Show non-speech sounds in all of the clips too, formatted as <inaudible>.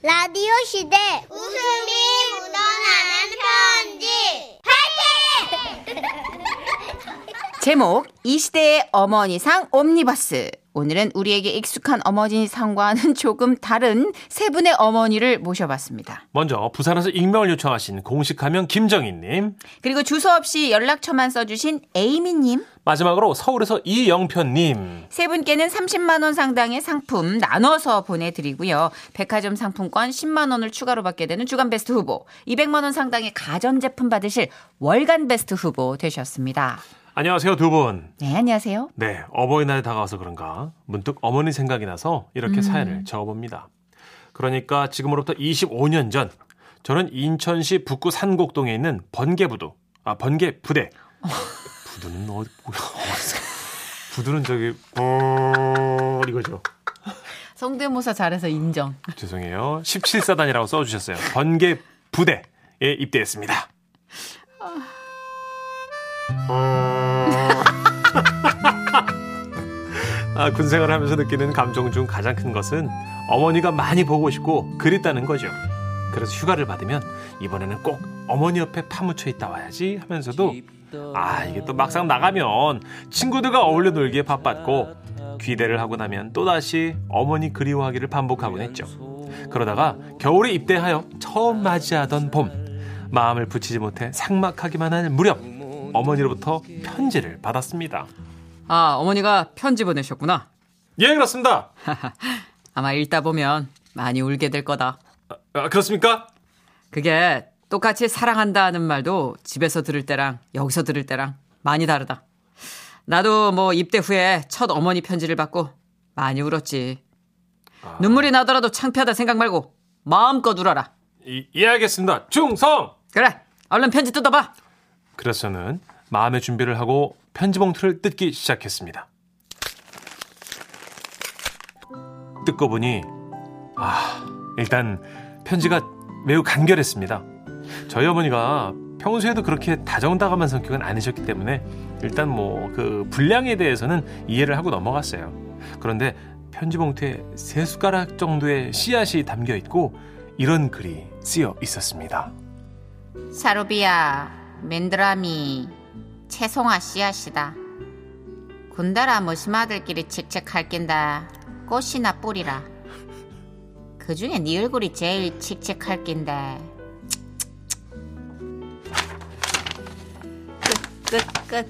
라디오 시대 웃음이 묻어나는 편지. 제목 이 시대의 어머니상 옴니버스 오늘은 우리에게 익숙한 어머니 상과는 <laughs> 조금 다른 세 분의 어머니를 모셔봤습니다. 먼저 부산에서 익명을 요청하신 공식하면 김정희님. 그리고 주소 없이 연락처만 써주신 에이미님 마지막으로 서울에서 이영편님. 세 분께는 30만 원 상당의 상품 나눠서 보내드리고요. 백화점 상품권 10만 원을 추가로 받게 되는 주간 베스트 후보, 200만 원 상당의 가전제품 받으실 월간 베스트 후보 되셨습니다. 안녕하세요 두 분. 네, 안녕하세요. 네 어버이날이 다가와서 그런가 문득 어머니 생각이 나서 이렇게 음. 사연을 적어봅니다. 그러니까 지금으로부터 25년 전 저는 인천시 북구 산곡동에 있는 번개부두 아 번개 부대 <laughs> 부두는 어디 부두는 저기 어 이거죠. 성대모사 잘해서 인정. 죄송해요. 17사단이라고 써주셨어요. 번개 부대에 입대했습니다. 아, 군생활을 하면서 느끼는 감정 중 가장 큰 것은 어머니가 많이 보고 싶고 그립다는 거죠. 그래서 휴가를 받으면 이번에는 꼭 어머니 옆에 파묻혀 있다 와야지 하면서도 아 이게 또 막상 나가면 친구들과 어울려 놀기에 바빴고 귀대를 하고 나면 또다시 어머니 그리워하기를 반복하곤 했죠. 그러다가 겨울에 입대하여 처음 맞이하던 봄 마음을 붙이지 못해 삭막하기만 할 무렵 어머니로부터 편지를 받았습니다. 아, 어머니가 편지 보내셨구나. 예 그렇습니다. <laughs> 아마 읽다 보면 많이 울게 될 거다. 아, 그렇습니까? 그게 똑같이 사랑한다는 말도 집에서 들을 때랑 여기서 들을 때랑 많이 다르다. 나도 뭐 입대 후에 첫 어머니 편지를 받고 많이 울었지. 눈물이 나더라도 창피하다 생각 말고 마음껏 울어라. 이, 이해하겠습니다. 충성! 그래, 얼른 편지 뜯어봐. 그래서 저는 마음의 준비를 하고 편지 봉투를 뜯기 시작했습니다. 뜯고 보니 아 일단 편지가 매우 간결했습니다. 저희 어머니가 평소에도 그렇게 다정다감한 성격은 아니셨기 때문에 일단 뭐 그 분량에 대해서는 이해를 하고 넘어갔어요. 그런데 편지 봉투에 세 숟가락 정도의 씨앗이 담겨 있고 이런 글이 쓰여 있었습니다. 사로비야, 맨드라미, 채송아 씨앗이다. 군다라 머시마들끼리 칙칙할 낀다. 꽃이나 뿌리라. 그 중에 네 얼굴이 제일 칙칙할 낀데. 끝, 끝, 끝.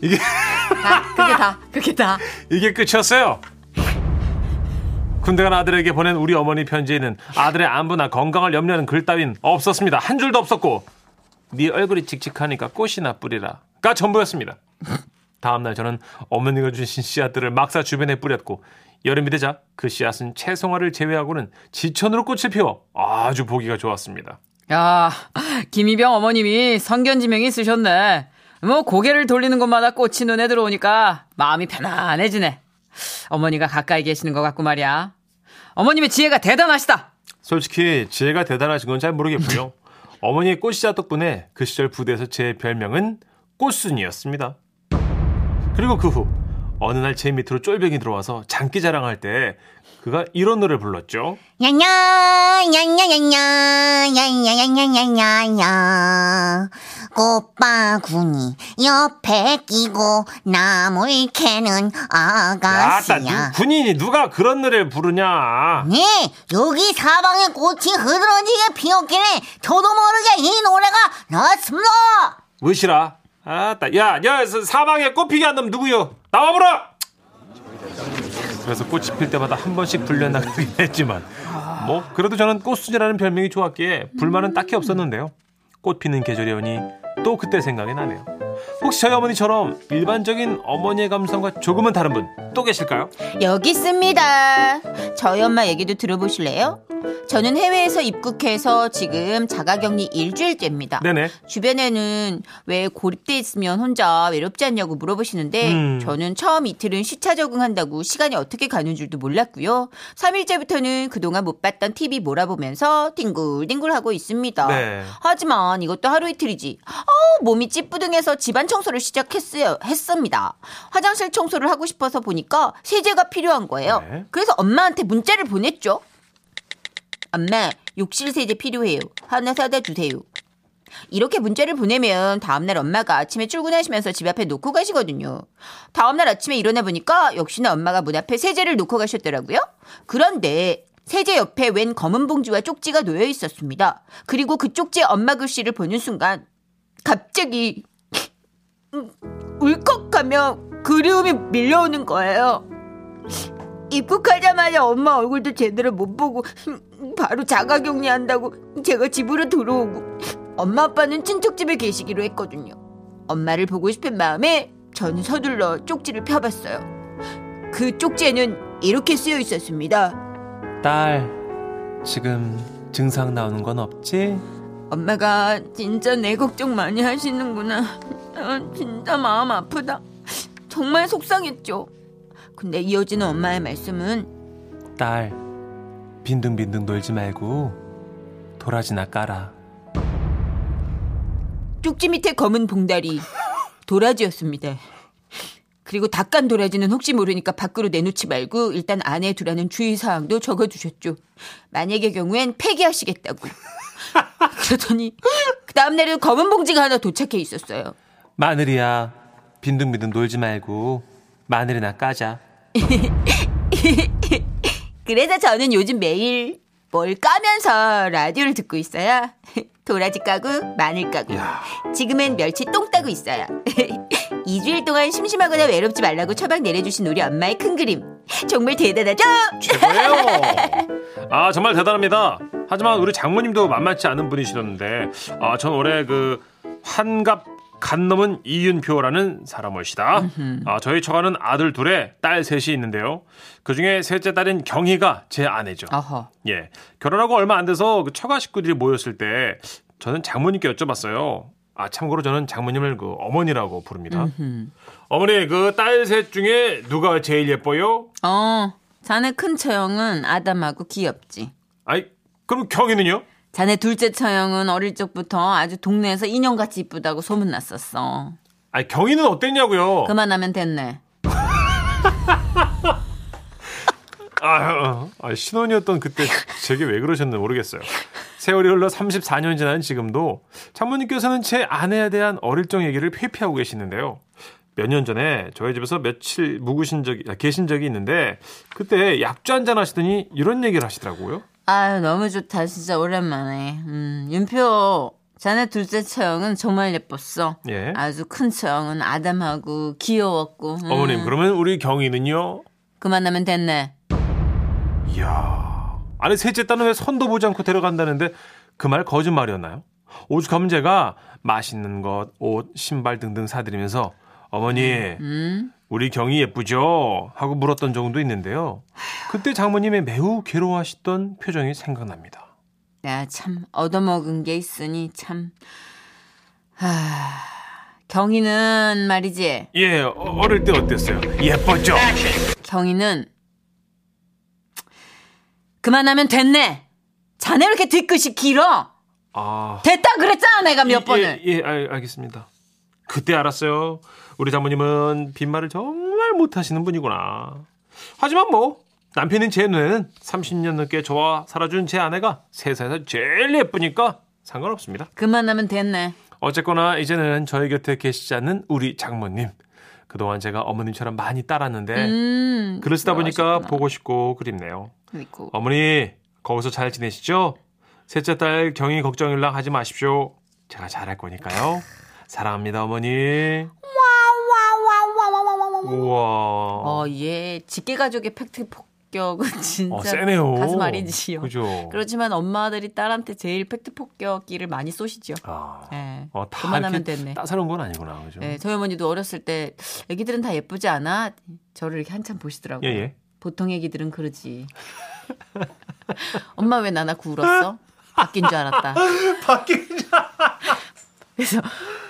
이게 다, 그게 다, 그게 다. 이게 끝이었어요. 군대 간 아들에게 보낸 우리 어머니 편지에는 아들의 안부나 건강을 염려하는 글 따윈 없었습니다. 한 줄도 없었고 네 얼굴이 칙칙하니까 꽃이나 뿌리라 가 전부였습니다. 다음날 저는 어머니가 주신 씨앗들을 막사 주변에 뿌렸고 여름이 되자 그 씨앗은 채송화를 제외하고는 지천으로 꽃을 피워 아주 보기가 좋았습니다. 야, 김희병 어머님이 성견지명이 쓰셨네. 뭐 고개를 돌리는 곳마다 꽃이 눈에 들어오니까 마음이 편안해지네. 어머니가 가까이 계시는 것 같고 말이야. 어머님의 지혜가 대단하시다. 솔직히 지혜가 대단하신 건 잘 모르겠고요. <laughs> 어머니의 꽃씨앗 덕분에 그 시절 부대에서 제 별명은 꽃순이였습니다. 그리고 그 후 어느 날 제 밑으로 쫄병이 들어와서 장기 자랑할 때 그가 이런 노래를 불렀죠. 야냐야냐야냐 꽃바구니 옆에 끼고 나물 캐는 아가씨야 누, 군인이 누가 그런 노래를 부르냐? 네 여기 사방에 꽃이 흐드러지게 피었길래 저도 모르게 이 노래가 나왔습니다 무시라. 아따 야, 야 사방에 꽃피게 한 놈 누구요? 나와보라. 그래서 꽃이 필 때마다 한 번씩 불려나가긴 <laughs> 했지만 뭐 그래도 저는 꽃순이라는 별명이 좋았기에 불만은 딱히 없었는데요. 꽃 피는 계절이 오니 또 그때 생각이 나네요. 혹시 저희 어머니처럼 일반적인 어머니의 감성과 조금은 다른 분 또 계실까요? 여기 있습니다. 저희 엄마 얘기도 들어보실래요? 저는 해외에서 입국해서 지금 자가격리 일주일째입니다. 네네. 주변에는 왜 고립돼 있으면 혼자 외롭지 않냐고 물어보시는데 음. 저는 처음 이틀은 시차 적응한다고 시간이 어떻게 가는 줄도 몰랐고요. 3일째부터는 그동안 못 봤던 TV 몰아보면서 뒹굴뒹굴 하고 있습니다. 네. 하지만 이것도 하루 이틀이지. 아우, 몸이 찌뿌둥해서 집안 청소를 시작했어요. 했습니다. 화장실 청소를 하고 싶어서 보니까 세제가 필요한 거예요. 네. 그래서 엄마한테 문자를 보냈죠. 엄마, 욕실 세제 필요해요. 하나 사다 주세요. 이렇게 문자를 보내면 다음날 엄마가 아침에 출근하시면서 집 앞에 놓고 가시거든요. 다음날 아침에 일어나 보니까 역시나 엄마가 문 앞에 세제를 놓고 가셨더라고요. 그런데 세제 옆에 웬 검은 봉지와 쪽지가 놓여 있었습니다. 그리고 그 쪽지에 엄마 글씨를 보는 순간 갑자기 울컥하며 그리움이 밀려오는 거예요. 입국하자마자 엄마 얼굴도 제대로 못 보고 바로 자가격리한다고 제가 집으로 들어오고 엄마 아빠는 친척집에 계시기로 했거든요. 엄마를 보고 싶은 마음에 저는 서둘러 쪽지를 펴봤어요. 그 쪽지에는 이렇게 쓰여 있었습니다. 딸, 지금 증상 나오는 건 없지? 엄마가 진짜 내 걱정 많이 하시는구나. 아, 진짜 마음 아프다. 정말 속상했죠. 근데 이어지는 엄마의 말씀은 딸, 빈둥빈둥 놀지 말고 도라지나 까라. 쪽지 밑에 검은 봉다리 도라지였습니다. 그리고 닭간 도라지는 혹시 모르니까 밖으로 내놓지 말고 일단 안에 두라는 주의사항도 적어두셨죠. 만약의 경우엔 폐기하시겠다고. <laughs> 그러더니 그 다음날에는 검은 봉지가 하나 도착해 있었어요. 마늘이야, 빈둥빈둥 놀지 말고 마늘이나 까자. <laughs> 그래서 저는 요즘 매일 뭘 까면서 라디오를 듣고 있어요. <laughs> 도라지 까고 마늘 까고 지금은 멸치 똥 따고 있어요. <laughs> 2주일 동안 심심하거나 외롭지 말라고 처방 내려주신 우리 엄마의 큰 그림 정말 대단하죠? 최고예요. 아 정말 대단합니다. 하지만 우리 장모님도 만만치 않은 분이시던데, 아 전 올해 그 환갑 간 넘은 이윤표라는 사람을시다. 아 저희 처가는 아들 둘에 딸 셋이 있는데요. 그 중에 셋째 딸인 경희가 제 아내죠. 어허. 예, 결혼하고 얼마 안 돼서 그 처가 식구들이 모였을 때 저는 장모님께 여쭤봤어요. 아 참고로 저는 장모님을 그 어머니라고 부릅니다. 어머니 그 딸 셋 중에 누가 제일 예뻐요? 어, 자네 큰 처형은 아담하고 귀엽지. 아이 그럼 경희는요? 자네 둘째 처형은 어릴 적부터 아주 동네에서 인형같이 이쁘다고 소문났었어. 아니 경희는 어땠냐고요? 그만하면 됐네. <laughs> 아, 아, 신혼이었던 그때 제게 왜 그러셨는지 모르겠어요. 세월이 흘러 34년 지난 지금도 장모님께서는 제 아내에 대한 어릴 적 얘기를 회피하고 계시는데요. 몇 년 전에 저희 집에서 며칠 묵으신 적이 아, 계신 적이 있는데 그때 약주 한잔 하시더니 이런 얘기를 하시더라고요. 아유, 너무 좋다. 진짜 오랜만에. 음, 윤표, 자네 둘째 처형은 정말 예뻤어. 예. 아주 큰 처형은 아담하고 귀여웠고. 음, 어머님 그러면 우리 경희는요? 그만하면 됐네. 이야. 아니 셋째 딸은 왜 손도 보지 않고 데려간다는데 그 말 거짓말이었나요? 오죽하면 제가 맛있는 것, 옷, 신발 등등 사드리면서 어머니 음? 우리 경이 예쁘죠? 하고 물었던 적도 있는데요. 그때 장모님의 매우 괴로워하셨던 표정이 생각납니다. 내가 참 얻어먹은 게 있으니 참. 하... 경희는 말이지. 예, 어- 어릴 때 어땠어요? 예뻤죠? 경희는 그만하면 됐네. 자네 왜 이렇게 뒤끝이 길어? 아, 됐다 그랬잖아 내가 몇 예, 번을. 예, 알, 알겠습니다. 그때 알았어요. 우리 장모님은 빈말을 정말 못하시는 분이구나. 하지만 뭐 남편인 제 눈에는 30년 넘게 저와 살아준 제 아내가 세상에서 제일 예쁘니까 상관없습니다. 그만하면 됐네. 어쨌거나 이제는 저희 곁에 계시지 않는 우리 장모님. 그동안 제가 어머님처럼 많이 따랐는데 음. 글을 쓰다 보니까. 보고 싶고 그립네요. 그리고 어머니 거기서 잘 지내시죠? 셋째 딸 경희 걱정일랑 하지 마십시오. 제가 잘할 거니까요. <laughs> 사랑합니다 어머니. 우와. 어, 예. 직계 가족의 팩트 폭격은 진짜 어, 세네요. 가슴 아리지요. 그죠? 그렇지만 엄마들이 딸한테 제일 팩트 폭격기를 많이 쏘시죠. 아, 예. 어, 다 그만하면 됐네. 따사로운 건 아니구나. 그죠? 예, 저희 어머니도 어렸을 때 애기들은 다 예쁘지 않아? 저를 이렇게 한참 보시더라고요. 예, 예. 보통 애기들은 그러지. 엄마 왜 나나고 울었어? 바뀐 줄 알았다. 바뀐 그래서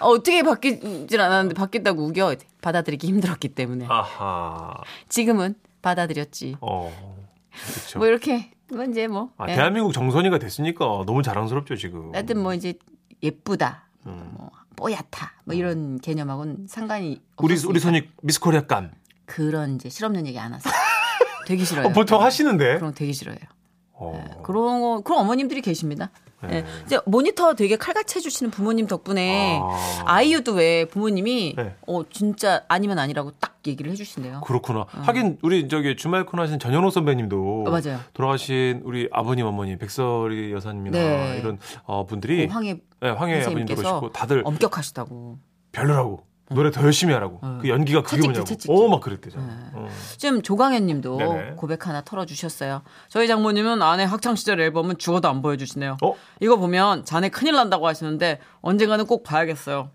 어, 어떻게 바뀌질 않았는데 바뀌었다고 우겨 받아들이기 힘들었기 때문에 아하. 지금은 받아들였지. 어. 그렇죠. 뭐 이렇게 뭐 이제 뭐 아, 예. 대한민국 정선이가 됐으니까 너무 자랑스럽죠, 지금. 하여튼 뭐 이제 예쁘다, 음. 뭐 뽀얗다, 뭐 이런 개념하고는 상관이 우리. 우리 손이 미스 코리아감. 그런 이제 실없는 얘기 안 하세요. 되게 <laughs> 싫어요. 어, 보통 하시는데. 그럼 되게 싫어요. 어. 네, 그런 거, 그런 어머님들이 계십니다. 네. 예. 이제 모니터 되게 칼같이 해주시는 부모님 덕분에 아. 아. 이유도왜 부모님이 네. 어 진짜 아니면 아니라고 딱 얘기를 해주신대요. 그렇구나. 하긴 우리 저기 주말 코너 하신 전현호 선배님도 어, 맞아요. 돌아가신 우리 아버님 어머니 백설이 여사님이나 네. 이런 어, 분들이 그 황해 네, 황해 아버님 선생님께서 들으시고 다들 엄격하시다고. 별로라고 노래 더 열심히 하라고 그 연기가 그게 채찍질, 뭐냐고 채찍질. 어 막 그랬대잖아. 어. 지금 조강현 님도 네네. 고백 하나 털어주셨어요. 저희 장모님은 아내 학창 시절 앨범은 죽어도 안 보여주시네요. 어? 이거 보면 자네 큰일 난다고 하시는데 언젠가는 꼭 봐야겠어요.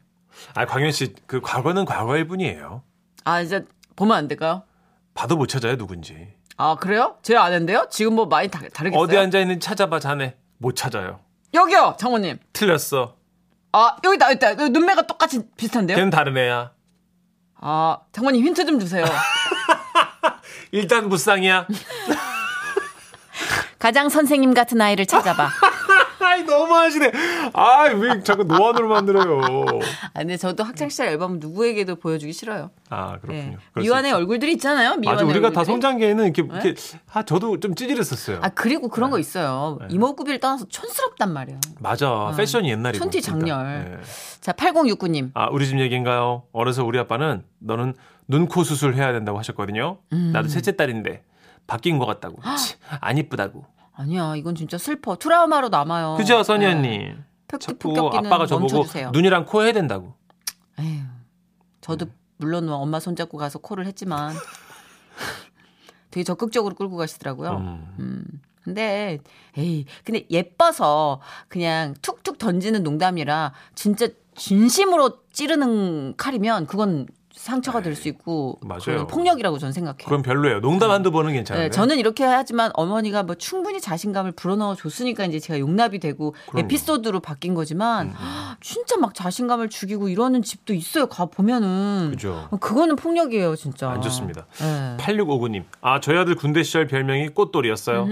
아 광현 씨 그 과거는 과거일 뿐이에요. 아 이제 보면 안 될까요? 봐도 못 찾아요 누군지. 아 그래요? 제 아내인데요? 지금 뭐 많이 다, 다르겠어요? 어디 앉아 있는지 찾아봐 자네 못 찾아요. 여기요 장모님. 틀렸어. 아 여기다 여기다 여기 눈매가 똑같이 비슷한데요? 걔는 다른 애야. 아 장모님 힌트 좀 주세요. <laughs> 일단 무쌍이야. <laughs> 가장 선생님 같은 아이를 찾아봐. <laughs> 아이 너무 하시네. 아 왜 자꾸 노안으로 만들어요. 아, 근데 저도 학창 시절 앨범 누구에게도 보여주기 싫어요. 아 그렇군요. 네. 미완의. 얼굴들이 있잖아요. 미완의 맞아 우리가 다 얼굴들이. 성장기에는 이렇게, 이렇게 아 저도 좀 찌질했었어요. 아 그리고 그런 거 있어요. 이목구비를 떠나서 촌스럽단 말이에요. 맞아 패션이 옛날이고. 촌티 일단. 장렬. 네. 자 8069님. 아 우리 집 얘기인가요? 어려서 우리 아빠는 너는 눈 코 수술 해야 된다고 하셨거든요. 음. 나도 셋째 딸인데 바뀐 것 같다고. <gasps> 치, 안 이쁘다고. 아니야 이건 진짜 슬퍼. 트라우마로 남아요. 그죠 선희 네. 언니. 자꾸 아빠가 저보고 멈춰주세요. 눈이랑 코 해야 된다고. 에휴, 저도 물론 뭐 엄마 손잡고 가서 코를 했지만 <laughs> 되게 적극적으로 끌고 가시더라고요. 음. 음. 근데 에이 근데 예뻐서 그냥 툭툭 던지는 농담이라 진짜 진심으로 찌르는 칼이면 그건 상처가 될 수 있고 네. 맞아요. 폭력이라고 저는 생각해요. 그건 별로예요. 농담 한두 번은 괜찮은데. 네, 저는 이렇게 하지만 어머니가 뭐 충분히 자신감을 불어넣어 줬으니까 이제 제가 용납이 되고 그럼요. 음, 에피소드로 바뀐 거지만 진짜 막 자신감을 죽이고 이러는 집도 있어요. 가 보면은 그죠. 그거는 폭력이에요, 진짜. 안 좋습니다. 네. 8659님. 아, 저희 아들 군대 시절 별명이 꽃돌이었어요.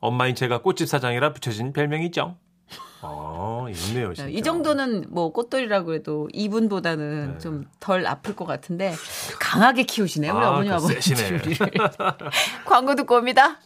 엄마인 제가 꽃집 사장이라 붙여진 별명이죠. 아, 있네요, 진짜. 이 정도는 뭐 꽃돌이라고 해도 이분보다는 좀덜 아플 것 같은데 강하게 키우시네요 우리 아, 어머님 그 세시네. <laughs> 우리를. <laughs> 광고 듣고 옵니다.